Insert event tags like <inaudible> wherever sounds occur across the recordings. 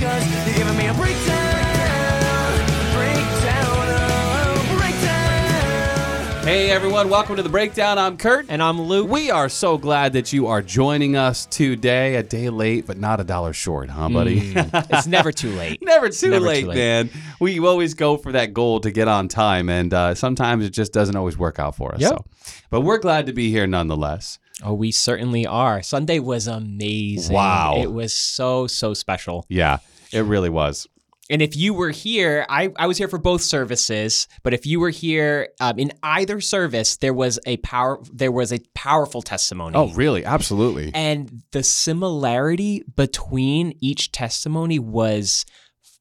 Cause you're giving me a breakdown, breakdown, oh, breakdown. Hey everyone, welcome to the breakdown. I'm Kurt. And I'm Luke. We are so glad that you are joining us today. A day late, but not a dollar short, huh, buddy? <laughs> it's never too late. Never too Never late, too late. man. We always go for that goal to get on time, and uh, sometimes it just doesn't always work out for us. Yep. So, but we're glad to be here nonetheless. Oh, we certainly are. Sunday was amazing. Wow. It was so, so special. Yeah, it really was. And if you were here, I, I was here for both services, but if you were here um, in either service, there was a power there was a powerful testimony. Oh, really? Absolutely. and the similarity between each testimony was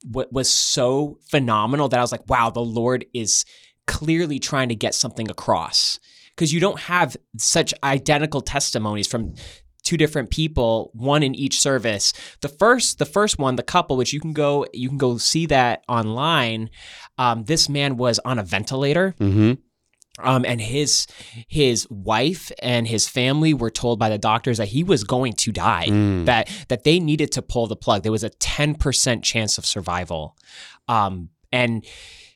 what was so phenomenal that I was like, wow, the Lord is clearly trying to get something across because you don't have such identical testimonies from two different people one in each service the first the first one the couple which you can go you can go see that online um, this man was on a ventilator Mm-hmm. um, and his his wife and his family were told by the doctors that he was going to die, Mm. that that they needed to pull the plug. There was a ten percent chance of survival, um, and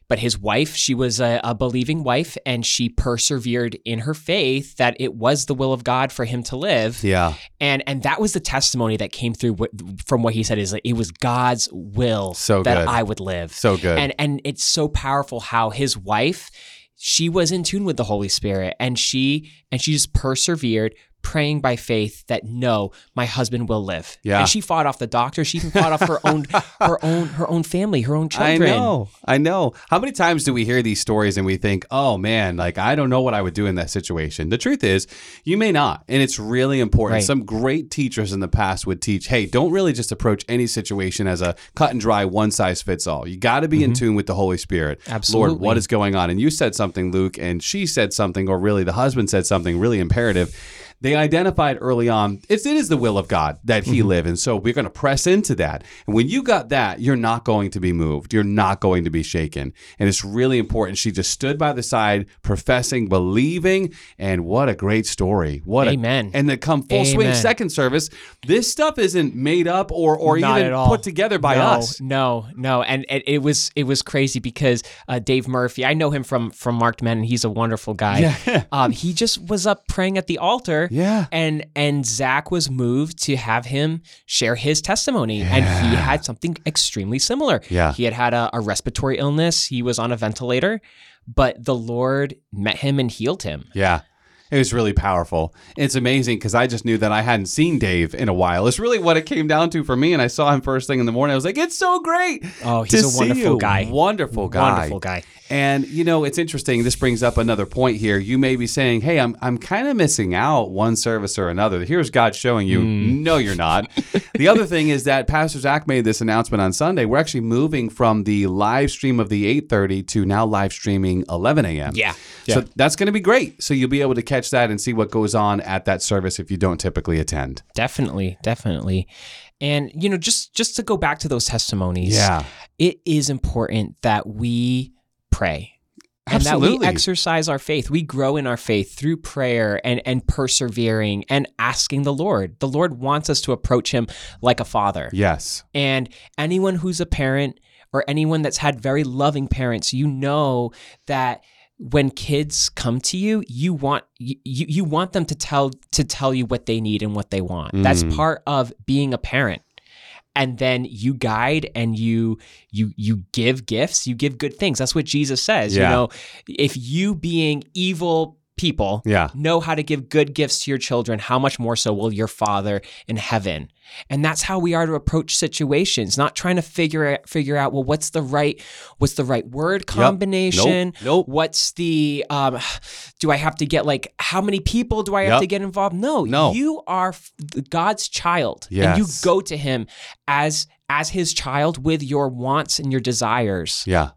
but his wife, she was a, a believing wife, and she persevered in her faith that it was the will of God for him to live, Yeah. and and that was the testimony that came through from what he said is that it was God's will So that good. I would live. So good. And and it's so powerful how his wife, she was in tune with the Holy Spirit and she and she just persevered, praying by faith that no, my husband will live. Yeah. And she fought off the doctor. She even fought off her own <laughs> her own her own family, her own children. I know. I know. How many times do we hear these stories and we think, oh man, like I don't know what I would do in that situation? The truth is, you may not. And it's really important. Right. Some great teachers in the past would teach, hey, don't really just approach any situation as a cut and dry, one size fits all. You got to be in tune with the Holy Spirit. Lord, Mm-hmm. What is going on? And you said something, Luke, and she said something, or really the husband said something really imperative. They identified early on it's, it is the will of God that He live, and so we're going to press into that. And when you got that, you're not going to be moved. You're not going to be shaken, and it's really important. She just stood by the side, professing, believing, and what a great story! What a- Amen. and then come full swing second service. This stuff isn't made up or or Not even put together by no, us. No, no, and it, it was it was crazy because uh, Dave Murphy, I know him from from Marked Men, and he's a wonderful guy. Yeah. Um, he just was up praying at the altar. Yeah. and and Zach was moved to have him share his testimony, and he had something extremely similar. Yeah. he had had a, a respiratory illness. He was on a ventilator, but the Lord met him and healed him. Yeah. It was really powerful. It's amazing because I just knew that I hadn't seen Dave in a while. It's really what it came down to for me. And I saw him first thing in the morning. I was like, it's so great. Oh, he's a wonderful guy. Wonderful guy. Wonderful guy. And you know, it's interesting. This brings up another point here. You may be saying, "Hey, I'm I'm kind of missing out one service or another." Here's God showing you, Hmm. no, you're not. <laughs> the other thing is that Pastor Zach made this announcement on Sunday. We're actually moving from the live stream of the 8:30 to now live streaming 11 a.m. Yeah. yeah. So that's going to be great. So you'll be able to catch that and see what goes on at that service if you don't typically attend. Definitely, definitely. And you know, just just to go back to those testimonies, Yeah. it is important that we pray. And that we exercise our faith. We grow in our faith through prayer and, and persevering and asking the Lord. The Lord wants us to approach Him like a father. Yes. And anyone who's a parent or anyone that's had very loving parents, you know that when kids come to you, you want you, you want them to tell to tell you what they need and what they want. That's Mm. part of being a parent. And then you guide and you you you give gifts, you give good things. That's what Jesus says. Yeah. You know, if you being evil people Yeah. know how to give good gifts to your children, how much more so will your Father in heaven? And that's how we are to approach situations, not trying to figure out, figure out well, what's the right, what's the right word combination? Nope. nope. What's the um? Do I have to get like how many people do I have to get involved? No, No. You are God's child, and you go to Him as as His child with your wants and your desires. Yeah.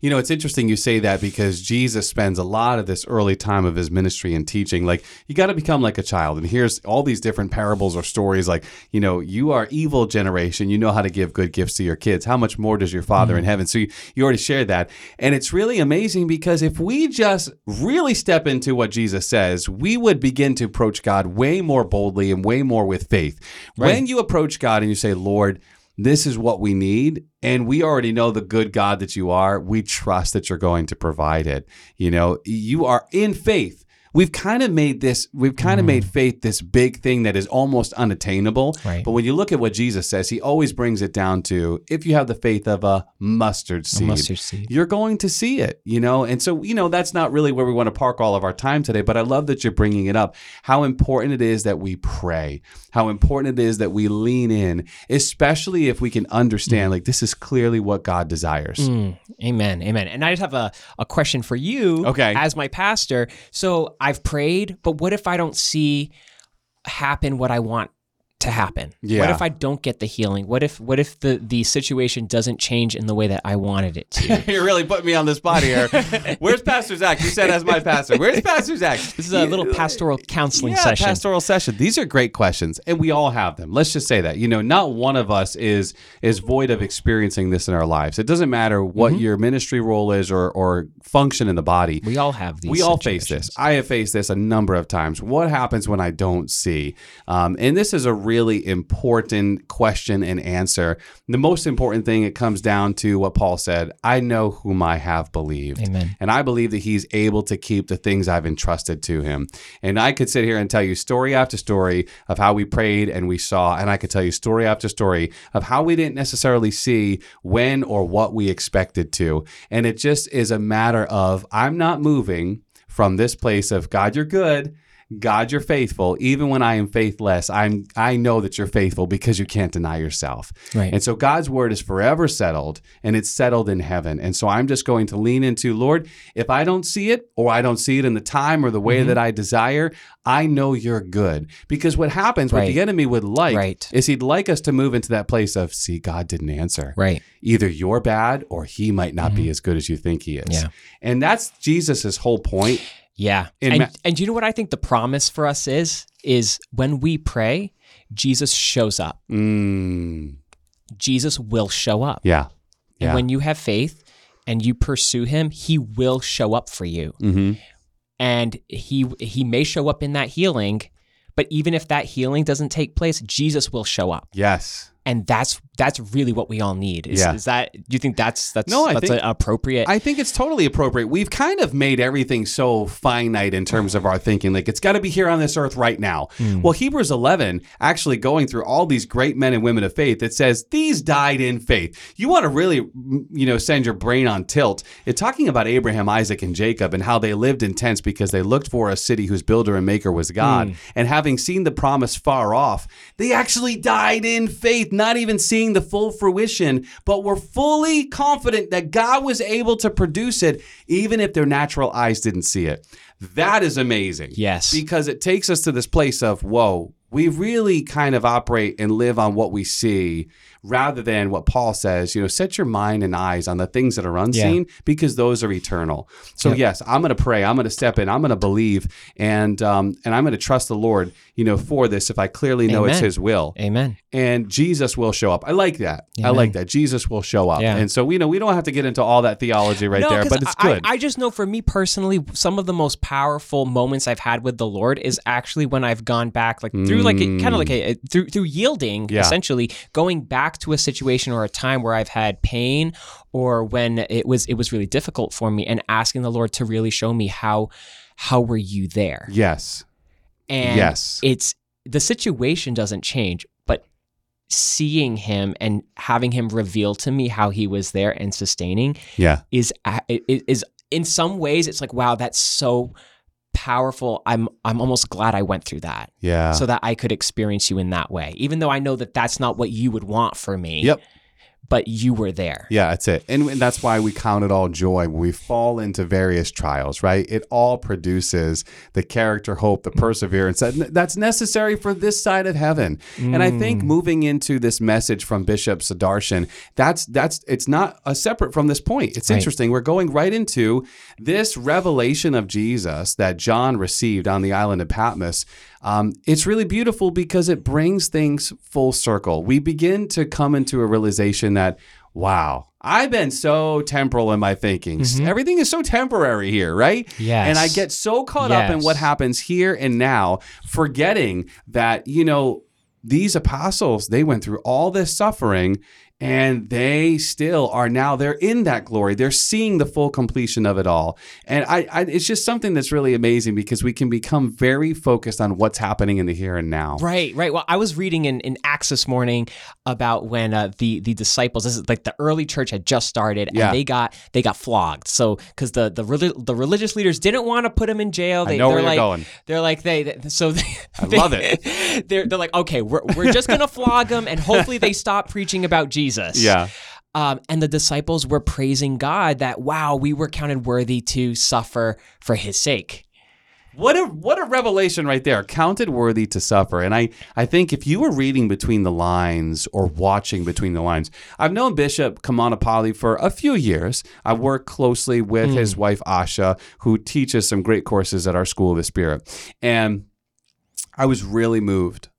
You know, it's interesting you say that because Jesus spends a lot of this early time of his ministry and teaching. Like, you got to become like a child. And here's all these different parables or stories like, you know, you are evil generation. You know how to give good gifts to your kids. How much more does your Father in mm. heaven? So you, you already shared that. And it's really amazing because if we just really step into what Jesus says, we would begin to approach God way more boldly and way more with faith. When you approach God and you say, Lord, this is what we need and we already know the good God that you are. We trust that you're going to provide it. You know, you are in faith. We've kind of made this, we've kind of made faith this big thing that is almost unattainable. Right. But when you look at what Jesus says, he always brings it down to if you have the faith of a mustard seed, mustard seed. you're going to see it, you know? And so, you know, that's not really where we want to park all of our time today, but I love that you're bringing it up. How important it is that we pray, how important it is that we lean in, especially if we can understand, like, this is clearly what God desires. Mm, amen. Amen. And I just have a, a question for you Okay. as my pastor. So I've prayed, but what if I don't see happen what I want to happen? What if I don't get the healing? What if what if the, the situation doesn't change in the way that I wanted it to? <laughs> You're really putting me on the spot here. <laughs> Where's Pastor Zach? You said as my pastor. Where's Pastor Zach? This is a little pastoral counseling yeah, session. pastoral session. These are great questions, and we all have them. Let's just say that you know, not one of us is is void of experiencing this in our lives. It doesn't matter what your ministry role is or or function in the body. Mm-hmm. we all have these. we all face this. I have faced this a number of times. What happens when I don't see? Um, and this is a really important question and answer. The most important thing it comes down to what Paul said. I know whom I have believed, Amen. and I believe that He's able to keep the things I've entrusted to Him. And I could sit here and tell you story after story of how we prayed and we saw, and I could tell you story after story of how we didn't necessarily see when or what we expected to. And it just is a matter of I'm not moving from this place of God, you're good. God, you're faithful. Even when I am faithless, I'm I know that you're faithful because you can't deny yourself. Right. And so God's word is forever settled and it's settled in heaven. And so I'm just going to lean into, Lord, if I don't see it or I don't see it in the time or the way that I desire, I know you're good. Because what happens, what the enemy would like Right. is he'd like us to move into that place of, see, God didn't answer. Right. Either you're bad or he might not be as good as you think he is. Mm-hmm. Yeah. And that's Jesus's whole point. Yeah. In And, ma- and you know what I think the promise for us is? Is when we pray, Jesus shows up. Mm, Jesus will show up. yeah. And when you have faith and you pursue him, he will show up for you. hmm And he he may show up in that healing, but even if that healing doesn't take place, Jesus will show up. Yes. And that's that's really what we all need. Is, Yeah. is that do you think that's that's No, I that's think- appropriate? I think it's totally appropriate. We've kind of made everything so finite in terms of our thinking. Like it's got to be here on this earth right now. Hmm. Well, Hebrews 11, actually going through all these great men and women of faith, it says these died in faith. You want to really, mm, you know, send your brain on tilt. It's talking about Abraham, Isaac, and Jacob and how they lived in tents because they looked for a city whose builder and maker was God. Hmm. And having seen the promise far off, they actually died in faith, not even seeing the full fruition, but were fully confident that God was able to produce it, even if their natural eyes didn't see it. That is amazing. Yes. Because it takes us to this place of, whoa, we really kind of operate and live on what we see rather than what Paul says, you know, set your mind and eyes on the things that are unseen because those are eternal. So Yep. yes, I'm going to pray. I'm going to step in. I'm going to believe and um, and I'm going to trust the Lord, you know, for this if I clearly know it's his will Amen. and Jesus will show up. I like that. I like that. Jesus will show up. Yeah. And so, you know, we don't have to get into all that theology right No, there, but it's I- good. I, just know for me personally, some of the most powerful moments I've had with the Lord is actually when I've gone back, like through like kind of like a through through yielding, Mm. Yeah. essentially going back to a situation or a time where I've had pain or when it was it was really difficult for me, and asking the Lord to really show me how how were you there? yes. And Yes. it's the situation doesn't change, but seeing him and having him reveal to me how he was there and sustaining Yeah. is is in some ways it's like wow that's so powerful i'm i'm almost glad i went through that Yeah. so that i could experience you in that way even though i know that that's not what you would want for me Yep. But you were there Yeah, that's it. And, and that's why we count it all joy when we fall into various trials, right? It all produces the character, hope, the perseverance that, that's necessary for this side of heaven. And I think mm. moving into this message from Bishop Sudarshan, that's that's it's not a separate from this point. It's Right. interesting. We're going right into this revelation of Jesus that John received on the island of Patmos. Um, it's really beautiful because it brings things full circle. We begin to come into a realization that, wow, I've been so temporal in my thinking. Everything is so temporary here, right? Yes. And I get so caught up in what happens here and now, forgetting that, you know, these apostles, they went through all this suffering and they still are now they're in that glory they're seeing the full completion of it all and I, I it's just something that's really amazing because we can become very focused on what's happening in the here and now Right, right. Well, I was reading in, in Acts this morning about when uh, the the disciples, this is like the early church had just started, and Yeah. they got they got flogged. So because the the relig- the religious leaders didn't want to put them in jail, they, know they're where you're like, going. They're like they, they- so they, I love it. <laughs> They're they're like, okay, we're we're just gonna <laughs> flog them, and hopefully they stop preaching about Jesus. Yeah Um, and the disciples were praising God that wow, we were counted worthy to suffer for His sake. What a what a revelation right there. Counted worthy to suffer. And I, I think if you were reading between the lines or watching between the lines, I've known Bishop Komanapalli for a few years. I work closely with his wife Asha, who teaches some great courses at our School of the Spirit. And I was really moved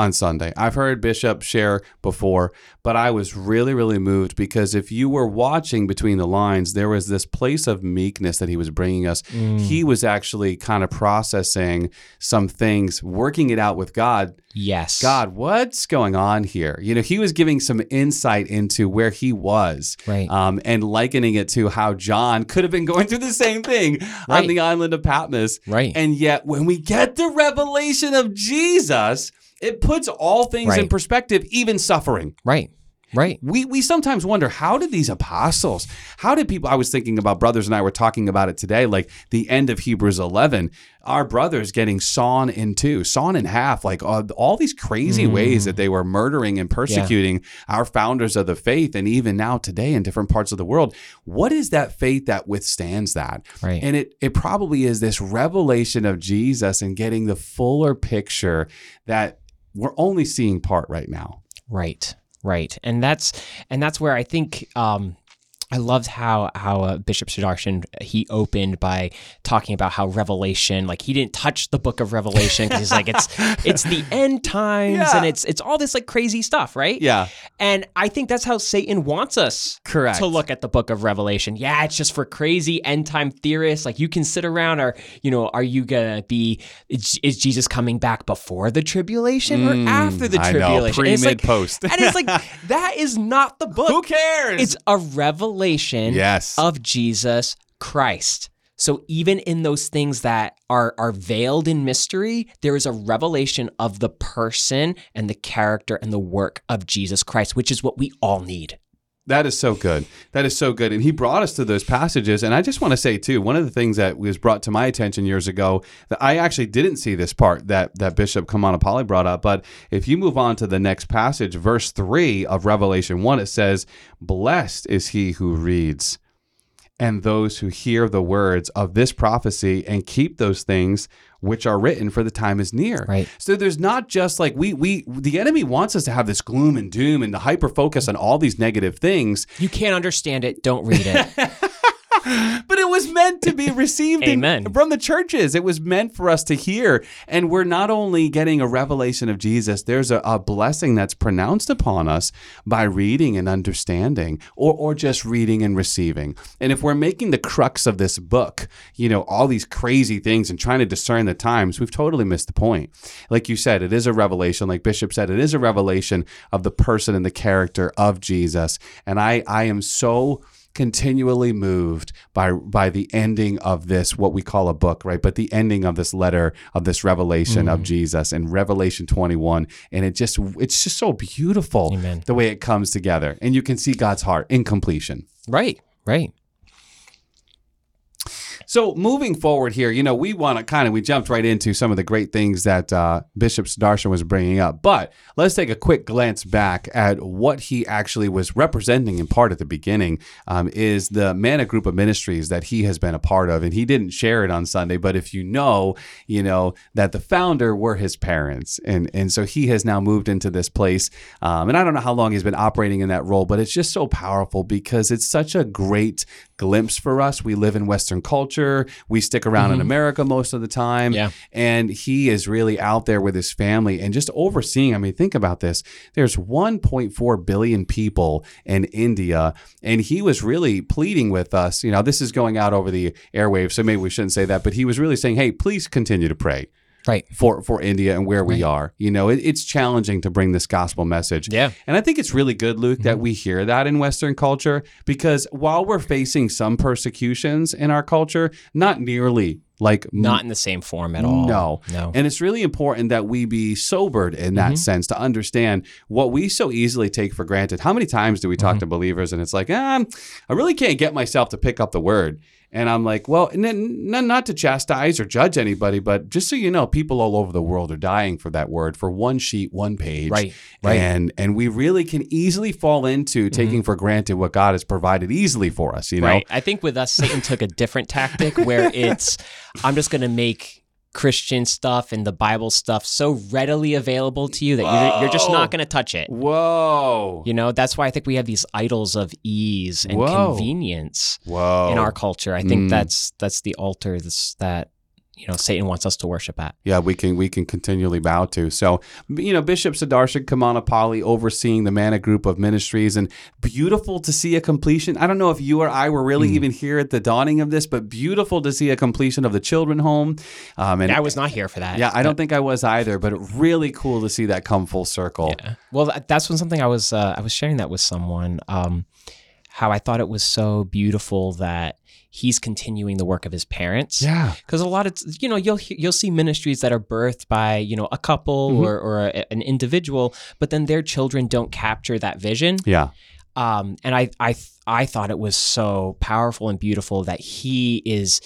on Sunday. I've heard Bishop share before, but I was really, really moved because if you were watching between the lines, there was this place of meekness that he was bringing us. Mm. He was actually kind of processing some things, working it out with God. Yes, God, what's going on here? You know, he was giving some insight into where he was, Right. Um, and likening it to how John could have been going through the same thing on the island of Patmos, Right. And yet, when we get the revelation of Jesus, it puts all things in perspective, even suffering. right, right. We we sometimes wonder how did these apostles, how did people? I was thinking about brothers and I were talking about it today, like the end of Hebrews eleven. Our brothers getting sawn in two, sawn in half, like uh, all these crazy ways that they were murdering and persecuting our founders of the faith, and even now today in different parts of the world. What is that faith that withstands that? Right. And it it probably is this revelation of Jesus and getting the fuller picture that we're only seeing part right now. Right, right, and that's and that's where I think um, I loved how how uh, Bishop Sudarshan he opened by talking about how Revelation, like he didn't touch the book of Revelation because he's like it's <laughs> it's the end times Yeah. and it's it's all this like crazy stuff, right? Yeah. And I think that's how Satan wants us Correct. to look at the book of Revelation. Yeah, it's just for crazy end time theorists. Like you can sit around or, you know, are you going to be, is, is Jesus coming back before the tribulation or after the Mm, I know. tribulation? Pre, mid, like- post. and it's like, <laughs> that is not the book. Who cares? It's a revelation Yes. of Jesus Christ. So even in those things that are are veiled in mystery, there is a revelation of the person and the character and the work of Jesus Christ, which is what we all need. That is so good. That is so good. And he brought us to those passages. And I just want to say too, one of the things that was brought to my attention years ago that I actually didn't see this part that that Bishop Komanapalli brought up. But if you move on to the next passage, verse three of Revelation one, it says, "Blessed is he who reads." And those who hear the words of this prophecy and keep those things which are written, for the time is near. Right. So there's not just like we we the enemy wants us to have this gloom and doom and the hyper focus on all these negative things, You can't understand it, don't read it. <laughs> but it was meant to be received in- from the churches. It was meant for us to hear, and we're not only getting a revelation of Jesus. There's a, a blessing that's pronounced upon us by reading and understanding, or or just reading and receiving. And if we're making the crux of this book, you know, all these crazy things and trying to discern the times, we've totally missed the point. Like you said, it is a revelation. Like Bishop said, it is a revelation of the person and the character of Jesus. And I I am so continually moved by by the ending of this what we call a book right but the ending of this letter of this revelation Mm. of Jesus in Revelation 21 and it just it's just so beautiful Amen. the way it comes together and you can see God's heart in completion right, right. So moving forward here, you know, we want to kind of we jumped right into some of the great things that uh, Bishop Sudarshan was bringing up, but let's take a quick glance back at what he actually was representing in part at the beginning. Um, is the Manna Group of Ministries that he has been a part of, and he didn't share it on Sunday, but if you know, you know that the founder were his parents, and and so he has now moved into this place, um, and I don't know how long he's been operating in that role, but it's just so powerful because it's such a great glimpse for us. We live in Western culture. We stick around in mm-hmm. America most of the time. Yeah. And he is really out there with his family and just overseeing. I mean, think about this. There's 1.4 billion people in India. And he was really pleading with us. You know, this is going out over the airwaves, so maybe we shouldn't say that, but he was really saying, hey, please continue to pray Right. for for India and where we are. You know, it, it's challenging to bring this gospel message. Yeah. And I think it's really good, Luke, that mm-hmm. we hear that in Western culture because while we're facing some persecutions in our culture, not nearly like Not in the same form at all. no. No. And it's really important that we be sobered in that mm-hmm. sense to understand what we so easily take for granted. How many times do we talk mm-hmm. to believers and it's like, ah, I really can't get myself to pick up the word. And I'm like, well, then, n- not to chastise or judge anybody, but just so you know, people all over the world are dying for that word for one sheet, one page. Right, right. And and we really can easily fall into mm-hmm. taking for granted what God has provided easily for us, you know? Right. I think with us, Satan took a different tactic where <laughs> it's, I'm just going to make Christian stuff and the Bible stuff so readily available to you that you're, you're just not going to touch it. Whoa. You know, that's why I think we have these idols of ease and Whoa. convenience Whoa. in our culture. I think Mm. that's that's the altar that's, that you know Satan wants us to worship at. yeah, we can we can continually bow to. So, you know, Bishop Sudarshan Komanapalli overseeing the Manna Group of Ministries, and beautiful to see a completion. I don't know if you or I were really even here at the dawning of this, but beautiful to see a completion of the children home. Um, and I was not here for that. yeah, I don't think I was either, but really cool to see that come full circle. Yeah. Well, that's when something I was uh, I was sharing that with someone. Um, how I thought it was so beautiful that he's continuing the work of his parents. Yeah. Because a lot of you know you'll you'll see ministries that are birthed by you know a couple Mm-hmm. or or a, an individual, but then their children don't capture that vision. Yeah. Um, and I I I thought it was so powerful and beautiful that he is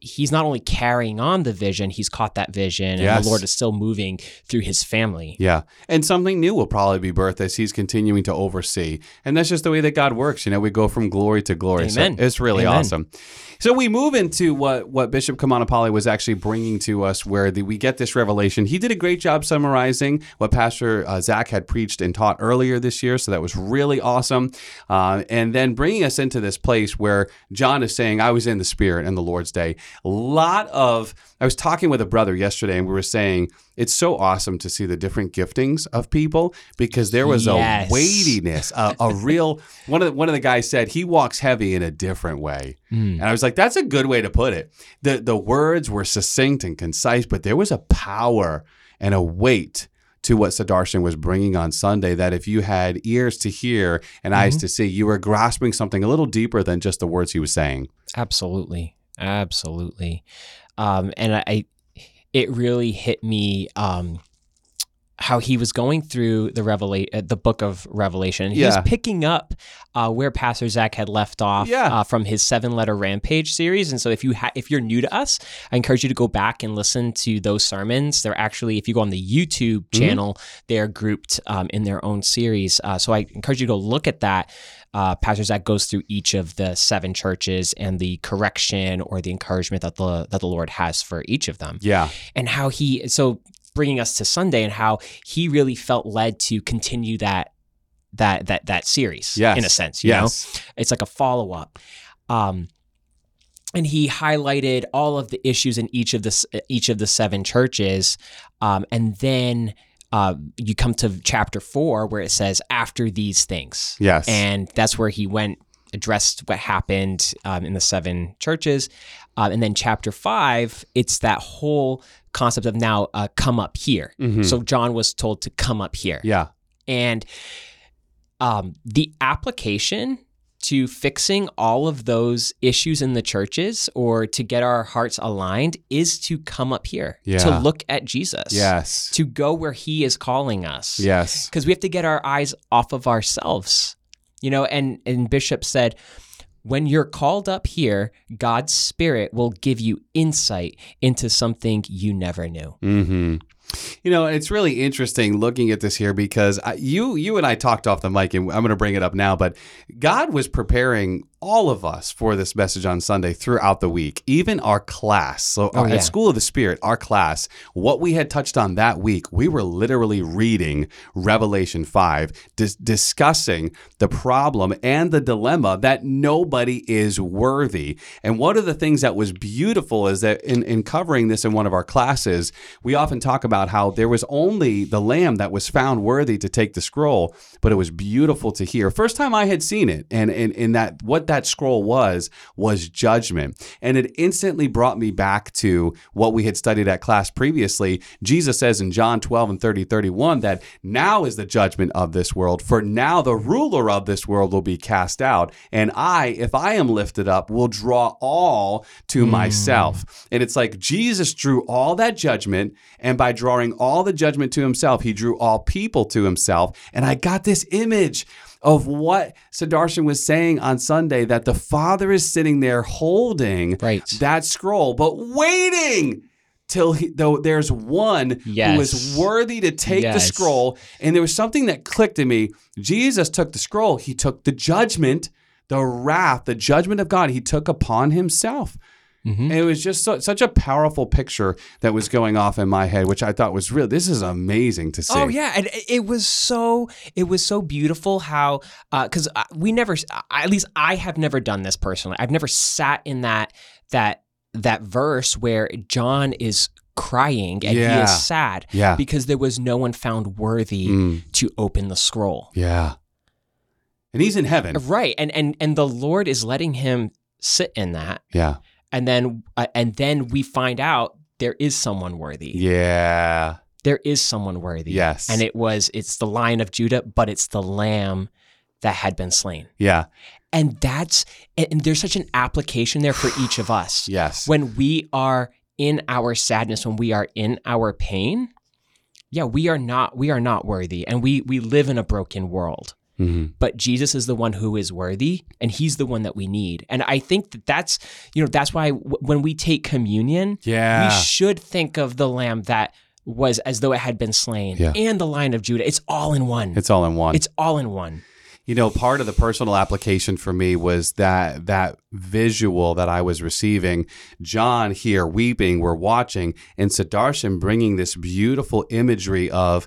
he's not only carrying on the vision, he's caught that vision, and the Lord is still moving through his family. Yeah. And something new will probably be birthed as he's continuing to oversee. And that's just the way that God works. You know, we go from glory to glory. So it's really Amen. awesome. So we move into what, what Bishop Komanapalli was actually bringing to us, where the, we get this revelation. He did a great job summarizing what Pastor uh, Zach had preached and taught earlier this year. So that was really awesome. Uh, and then bringing us into this place where John is saying, I was in the Spirit in the Lord's day. A lot of, I was talking with a brother yesterday and we were saying, it's so awesome to see the different giftings of people because there was Yes. a weightiness, a, a <laughs> real one of the, one of the guys said he walks heavy in a different way, and I was like, that's a good way to put it. the The words were succinct and concise, but there was a power and a weight to what Sudarshan was bringing on Sunday. That if you had ears to hear and eyes to see, you were grasping something a little deeper than just the words he was saying. Absolutely, absolutely. Um, and I, I, it really hit me um, how he was going through the revelation, uh, the book of Revelation. He Yeah. was picking up uh, where Pastor Zach had left off Yeah. uh, from his seven letter rampage series. And so, if you ha- if you're new to us, I encourage you to go back and listen to those sermons. They're actually, if you go on the YouTube Mm-hmm. channel, they're grouped um, in their own series. Uh, so I encourage you to go look at that. Uh, Pastor Zach goes through each of the seven churches and the correction or the encouragement that the that the Lord has for each of them Yeah, and how he so bringing us to Sunday and how he really felt led to continue that that that that series yes, in a sense you yes, know it's like a follow-up. Um and he highlighted all of the issues in each of the each of the seven churches. Um and then uh, you come to chapter four where it says after these things. Yes, and that's where he went addressed what happened um, in the seven churches um, and then chapter five it's that whole concept of now uh, come up here. Mhm. so john was told to come up here. Yeah, and um, the application to fixing all of those issues in the churches or to get our hearts aligned is to come up here Yeah. to look at jesus yes, to go where he is calling us. Yes, because we have to get our eyes off of ourselves you know and and bishop said when you're called up here god's spirit will give you insight into something you never knew hmm You know, it's really interesting looking at this here because I, you you and I talked off the mic, and I'm going to bring it up now. But God was preparing all of us for this message on Sunday throughout the week, even our class. So our, Oh, uh, yeah. at School of the Spirit, our class, what we had touched on that week, we were literally reading Revelation five, dis- discussing the problem and the dilemma that nobody is worthy. And one of the things that was beautiful is that in, in covering this in one of our classes, we often talk about how there was only the lamb that was found worthy to take the scroll, but it was beautiful to hear. First time I had seen it, and and that what that scroll was was judgment. And it instantly brought me back to what we had studied at class previously. Jesus says in John 12 and 30, 31 that now is the judgment of this world, for now the ruler of this world will be cast out. And I, if I am lifted up, will draw all to hmm. myself. And it's like Jesus drew all that judgment, and by drawing all the judgment to himself, he drew all people to himself. And I got this image of what Sudarshan was saying on Sunday that the Father is sitting there holding Right. that scroll, but waiting till he, though there's one who Yes. is worthy to take the scroll. And there was something that clicked in me. Jesus took the scroll, he took the judgment, the wrath, the judgment of God, he took upon himself. Mhm. And it was just so, such a powerful picture that was going off in my head, which I thought was real. This is amazing to see. Oh yeah, and it- was so it was so beautiful how because uh, we never at least I have never done this personally. I've never sat in that that that verse where John is crying and he is sad Yeah. because there was no one found worthy Mm, to open the scroll. yeah. And he's in heaven. Right, and and and the Lord is letting him sit in that, Yeah. And then uh, and then we find out there is someone worthy. Yeah. There is someone worthy. Yes. and it was it's the Lion of Judah, but it's the Lamb that had been slain. Yeah. And that's and and there's such an application there for each of us. <sighs> Yes. When we are in our sadness, when we are in our pain, yeah, we are not we are not worthy and we we live in a broken world. Mhm. But Jesus is the one who is worthy and he's the one that we need. And I think that that's you know that's why w- when we take communion, Yeah. we should think of the lamb that was as though it had been slain Yeah. and the lion of Judah. It's all in one. It's all in one. It's all in one. You know, part of the personal application for me was that that visual that I was receiving. John here weeping, we're watching, and Sudarshan bringing this beautiful imagery of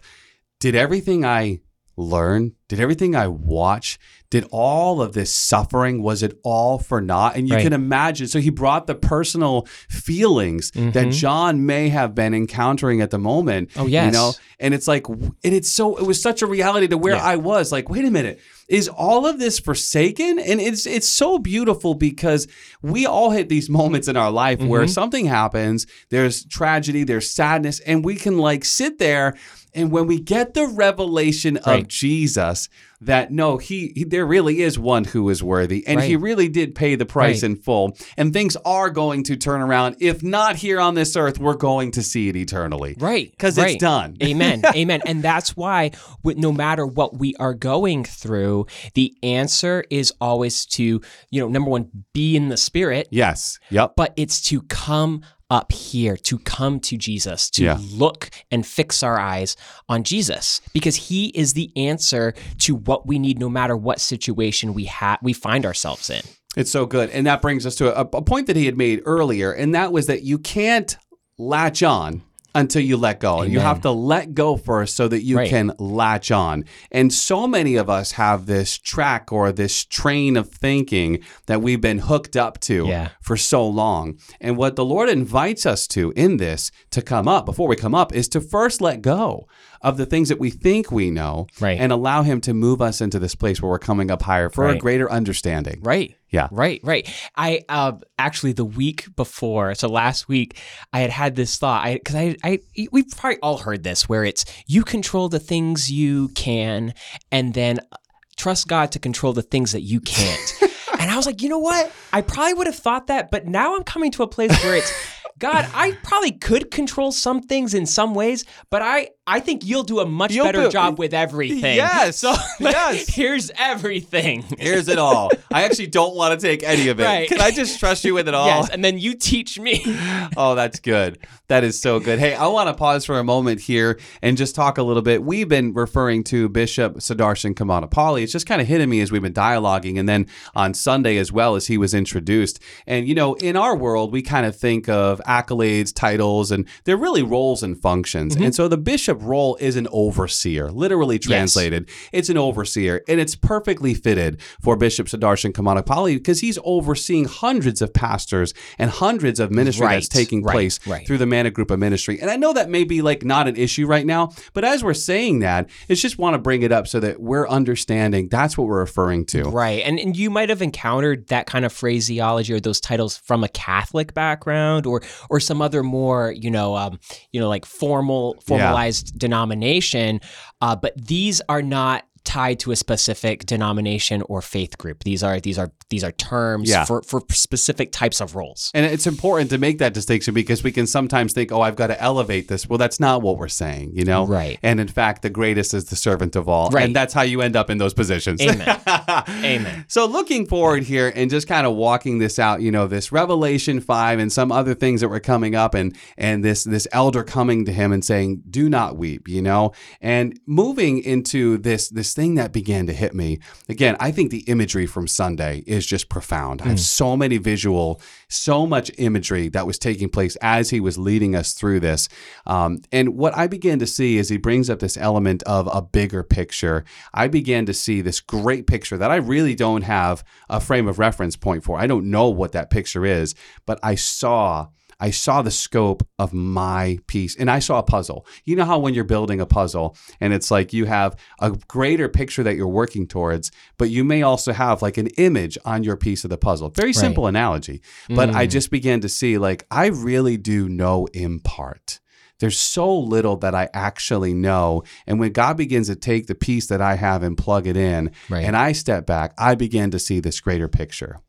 did everything I learn, did everything I watch, did all of this suffering, was it all for naught? And you Right. can imagine. So he brought the personal feelings that Mhm. John may have been encountering at the moment. Oh, yes. You know, and it's like, and it's so, it was such a reality to where Yeah. I was like, wait a minute, is all of this forsaken? And it's, it's so beautiful because we all hit these moments in our life where Mm-hmm. something happens, there's tragedy, there's sadness, and we can like sit there. And when we get the revelation of Jesus that no, he, he there really is one who is worthy, and he really did pay the price Right. in full, and things are going to turn around. If not here on this earth, we're going to see it eternally. Right. Because right. it's done. <laughs> Amen. Amen. And that's why, with, no matter what we are going through, the answer is always to, you know, number one, be in the spirit, Yes. Yep. but it's to come up here, to come to Jesus, to Yeah. look and fix our eyes on Jesus, because He is the answer to what we need, no matter what situation we have, we find ourselves in. It's so good. And that brings us to a, a point that he had made earlier, and that was that you can't latch on until you let go. And you have to let go first so that you Right. can latch on. And so many of us have this track or this train of thinking that we've been hooked up to Yeah. for so long. And what the Lord invites us to in this to come up, before we come up, is to first let go of the things that we think we know Right. and allow Him to move us into this place where we're coming up higher for a greater understanding. Right. Yeah. Right, right. I uh, actually the week before, so last week, I had had this thought. I because I, I we've probably all heard this, where it's you control the things you can, and then uh, trust God to control the things that you can't. <laughs> and I was like, you know what? I probably would have thought that, but now I'm coming to a place where it's. God, I probably could control some things in some ways, but I, I think you'll do a much You'll better job with everything. Yes, So <laughs> yes. here's everything. Here's it all. I actually don't want to take any of it. Right. Can I just trust you with it <laughs> all? Yes, and then you teach me. <laughs> Oh, that's good. That is so good. Hey, I want to pause for a moment here and just talk a little bit. We've been referring to Bishop Sudarshan Komanapalli. It's just kind of hitting me as we've been dialoguing, and then on Sunday as well as he was introduced. And you know, in our world, we kind of think of accolades, titles, and they're really roles and functions. Mm-hmm. And so the bishop role is an overseer, literally translated. It's an overseer, and it's perfectly fitted for Bishop Sudarshan Komanapalli because he's overseeing hundreds of pastors and hundreds of ministry that's taking right, place right. through the Manna Group of Ministry. And I know that may be like not an issue right now, but as we're saying that, it's just want to bring it up so that we're understanding that's what we're referring to. Right. And and you might have encountered that kind of phraseology or those titles from a Catholic background or or some other more, you know, um, you know, like formal formalized denomination. Uh, but these are not tied to a specific denomination or faith group. These are these are these are terms Yeah. for, for specific types of roles. And it's important to make that distinction because we can sometimes think, oh, I've got to elevate this. Well, that's not what we're saying, you know? Right. And in fact, the greatest is the servant of all. Right. And that's how you end up in those positions. Amen. <laughs> Amen. So looking forward here and just kind of walking this out, you know, this Revelation 5 and some other things that were coming up and and this this elder coming to him and saying, "Do not weep," you know? And moving into this this thing that began to hit me. Again, I think the imagery from Sunday is just profound. I have so many visual, so much imagery that was taking place as he was leading us through this. Um, and what I began to see is he brings up this element of a bigger picture. I began to see this great picture that I really don't have a frame of reference point for. I don't know what that picture is, but I saw. I saw the scope of my piece and I saw a puzzle. You know how when you're building a puzzle and it's like you have a greater picture that you're working towards, but you may also have like an image on your piece of the puzzle. Very simple analogy. But I mm. just began to see like I really do know in part. There's so little that I actually know. And when God begins to take the piece that I have and plug it in, Right. and I step back, I begin to see this greater picture.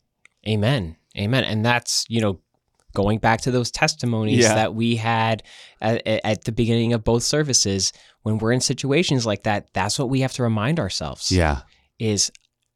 Amen. Amen. And that's, you know, going back to those testimonies Yeah. that we had at, at the beginning of both services, when we're in situations like that, that's what we have to remind ourselves Yeah. is,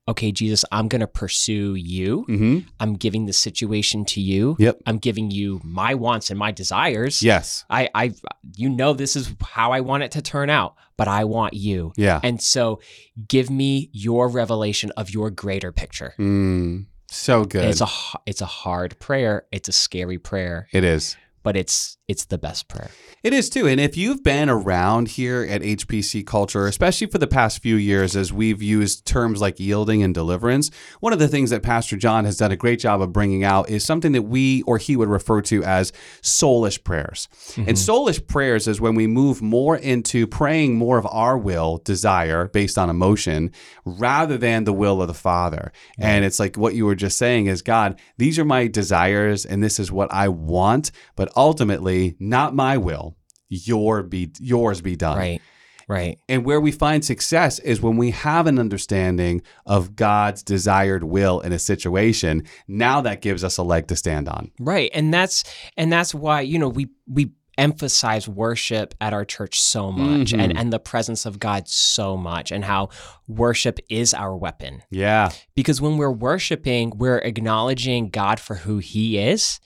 okay, Jesus, I'm going to pursue you. hmm I'm giving the situation to you. Yep. I'm giving you my wants and my desires. Yes. I, I, you know, this is how I want it to turn out, but I want you. Yeah. And so give me your revelation of your greater picture. Mm, so good. It's a it's a hard prayer. It's a scary prayer, it is. But it's it's the best prayer. It is too. And if you've been around here at HPC Culture, especially for the past few years as we've used terms like yielding and deliverance, one of the things that Pastor John has done a great job of bringing out is something that we or he would refer to as soulish prayers. And mm-hmm. soulish prayers is when we move more into praying more of our will, desire based on emotion, rather than the will of the Father. And it's like what you were just saying is God, these are my desires and this is what I want, but ultimately not my will, your be yours be done. Right. Right. And where we find success is when we have an understanding of God's desired will in a situation. Now that gives us a leg to stand on. Right. And that's and that's why, you know, we we emphasize worship at our church so much Mhm. and and the presence of God so much and how worship is our weapon. Yeah. Because when we're worshiping, we're acknowledging God for who he is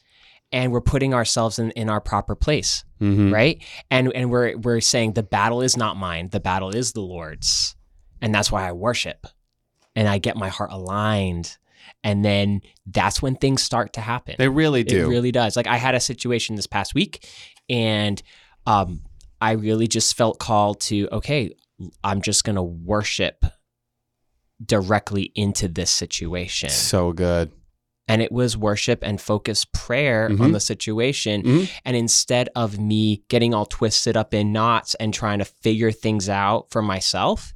and we're putting ourselves in, in our proper place. Mhm. right? And and we're we're saying the battle is not mine, the battle is the Lord's. And that's why I worship. And I get my heart aligned. And then that's when things start to happen. They really It do. really does. Like I had a situation this past week and um I really just felt called to okay, I'm just going to worship directly into this situation. so good. And it was worship and focused prayer Mhm. on the situation. Mhm. And instead of me getting all twisted up in knots and trying to figure things out for myself,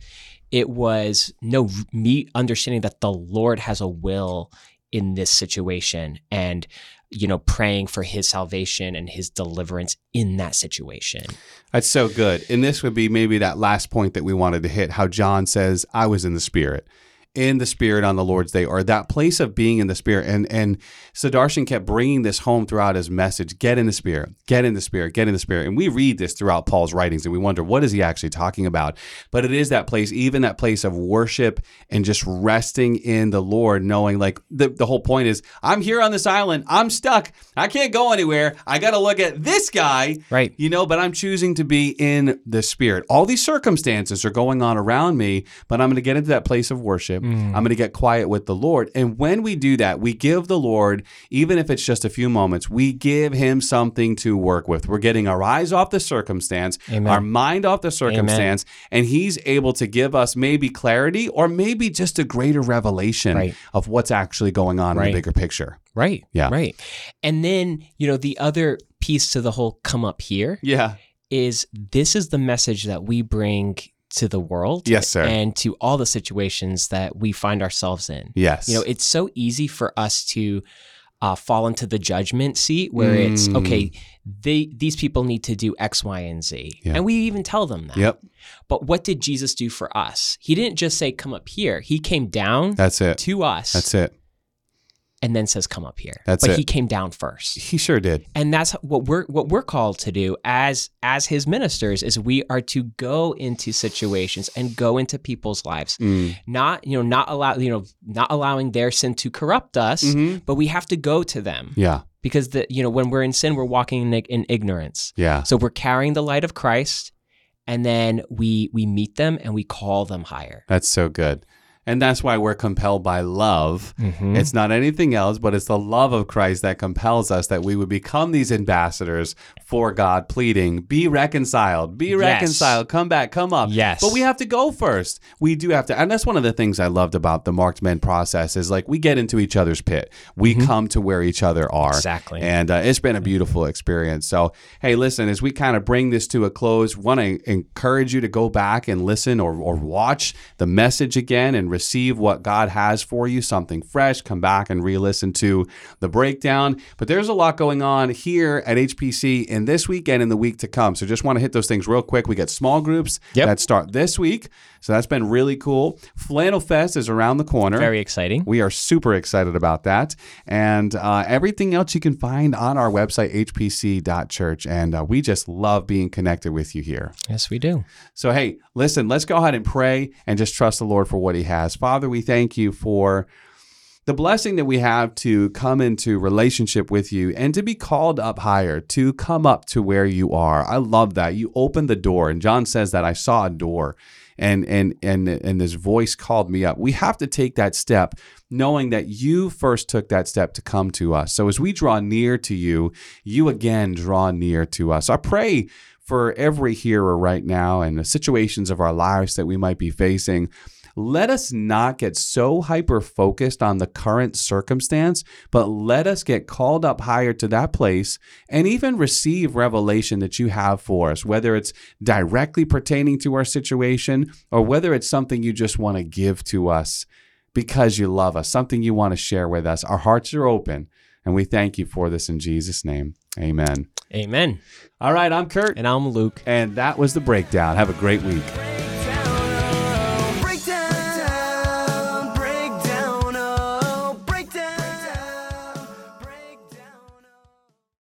it was no me understanding that the Lord has a will in this situation and you know praying for his salvation and his deliverance in that situation. That's so good. And this would be maybe that last point that we wanted to hit how John says, I was in the Spirit. In the spirit on the Lord's day, or that place of being in the spirit, and and Sudarshan kept bringing this home throughout his message: get in the spirit, get in the spirit, get in the spirit. And we read this throughout Paul's writings, and we wonder what is he actually talking about. But it is that place, even that place of worship and just resting in the Lord, knowing like the the whole point is, I'm here on this island, I'm stuck, I can't go anywhere, I got to look at this guy, Right. you know, but I'm choosing to be in the spirit. All these circumstances are going on around me, but I'm going to get into that place of worship. Quiet. I'm going to get quiet with the Lord. And when we do that, we give the Lord, even if it's just a few moments, we give him something to work with. We're getting our eyes off the circumstance, Amen. our mind off the circumstance, and he's able to give us maybe clarity or maybe just a greater revelation Right. of what's actually going on in the bigger picture. Right. Yeah. Right. And then, you know, the other piece to the whole come up here Yeah. is this is the message that we bring to the world Yes, sir. and to all the situations that we find ourselves in. Yes. You know, it's so easy for us to uh, fall into the judgment seat where it's Mm. okay. They these people need to do X, Y, and Z, Yeah. and we even tell them that. Yep. But what did Jesus do for us? He didn't just say, "Come up here." He came down That's it. to us, That's it. And then says, "Come up here." That's but it. he came down first, He sure did. and that's what we're what we're called to do as as His ministers. Is we are to go into situations and go into people's lives, Mm. not you know not allow you know not allowing their sin to corrupt us, Mhm. but we have to go to them Yeah. because the you know when we're in sin, we're walking in, in ignorance. Yeah. So we're carrying the light of Christ, and then we we meet them and we call them higher. That's so good. And that's why we're compelled by love. Mm-hmm. It's not anything else, but it's the love of Christ that compels us that we would become these ambassadors for God, pleading, be reconciled, be Yes. reconciled, come back, come up. Yes. But we have to go first. We do have to. And that's one of the things I loved about the marked men process is like we get into each other's pit. We come to where each other are. Mm-hmm. Exactly. And uh, it's been a beautiful experience. So, hey, listen, as we kind of bring this to a close, want to encourage you to go back and listen or, or watch the message again and receive what God has for you, something fresh. Come back and re listen to the breakdown. But there's a lot going on here at HPC in this weekend and in the week to come. So, just want to hit those things real quick. We got small groups Yep. that start this week. So, that's been really cool. Flannel Fest is around the corner. Very exciting. We are super excited about that. And uh, everything else you can find on our website, hpc.church. And uh, we just love being connected with you here. Yes, we do. So, hey, listen, let's go ahead and pray and just trust the Lord for what He has. Father, we thank you for the blessing that we have to come into relationship with you and to be called up higher, to come up to where you are. I love that. You opened the door. And John says that I saw a door and and and and this voice called me up. We have to take that step knowing that you first took that step to come to us. So as we draw near to you, you again draw near to us. I pray for every hearer right now and the situations of our lives that we might be facing. Let us not get so hyper focused on the current circumstance, but let us get called up higher to that place and even receive revelation that you have for us, whether it's directly pertaining to our situation or whether it's something you just want to give to us because you love us, something you want to share with us. Our hearts are open, and we thank you for this in Jesus' name. Amen. Amen. All right, I'm Kurt, And I'm Luke. and that was the breakdown. Have a great week.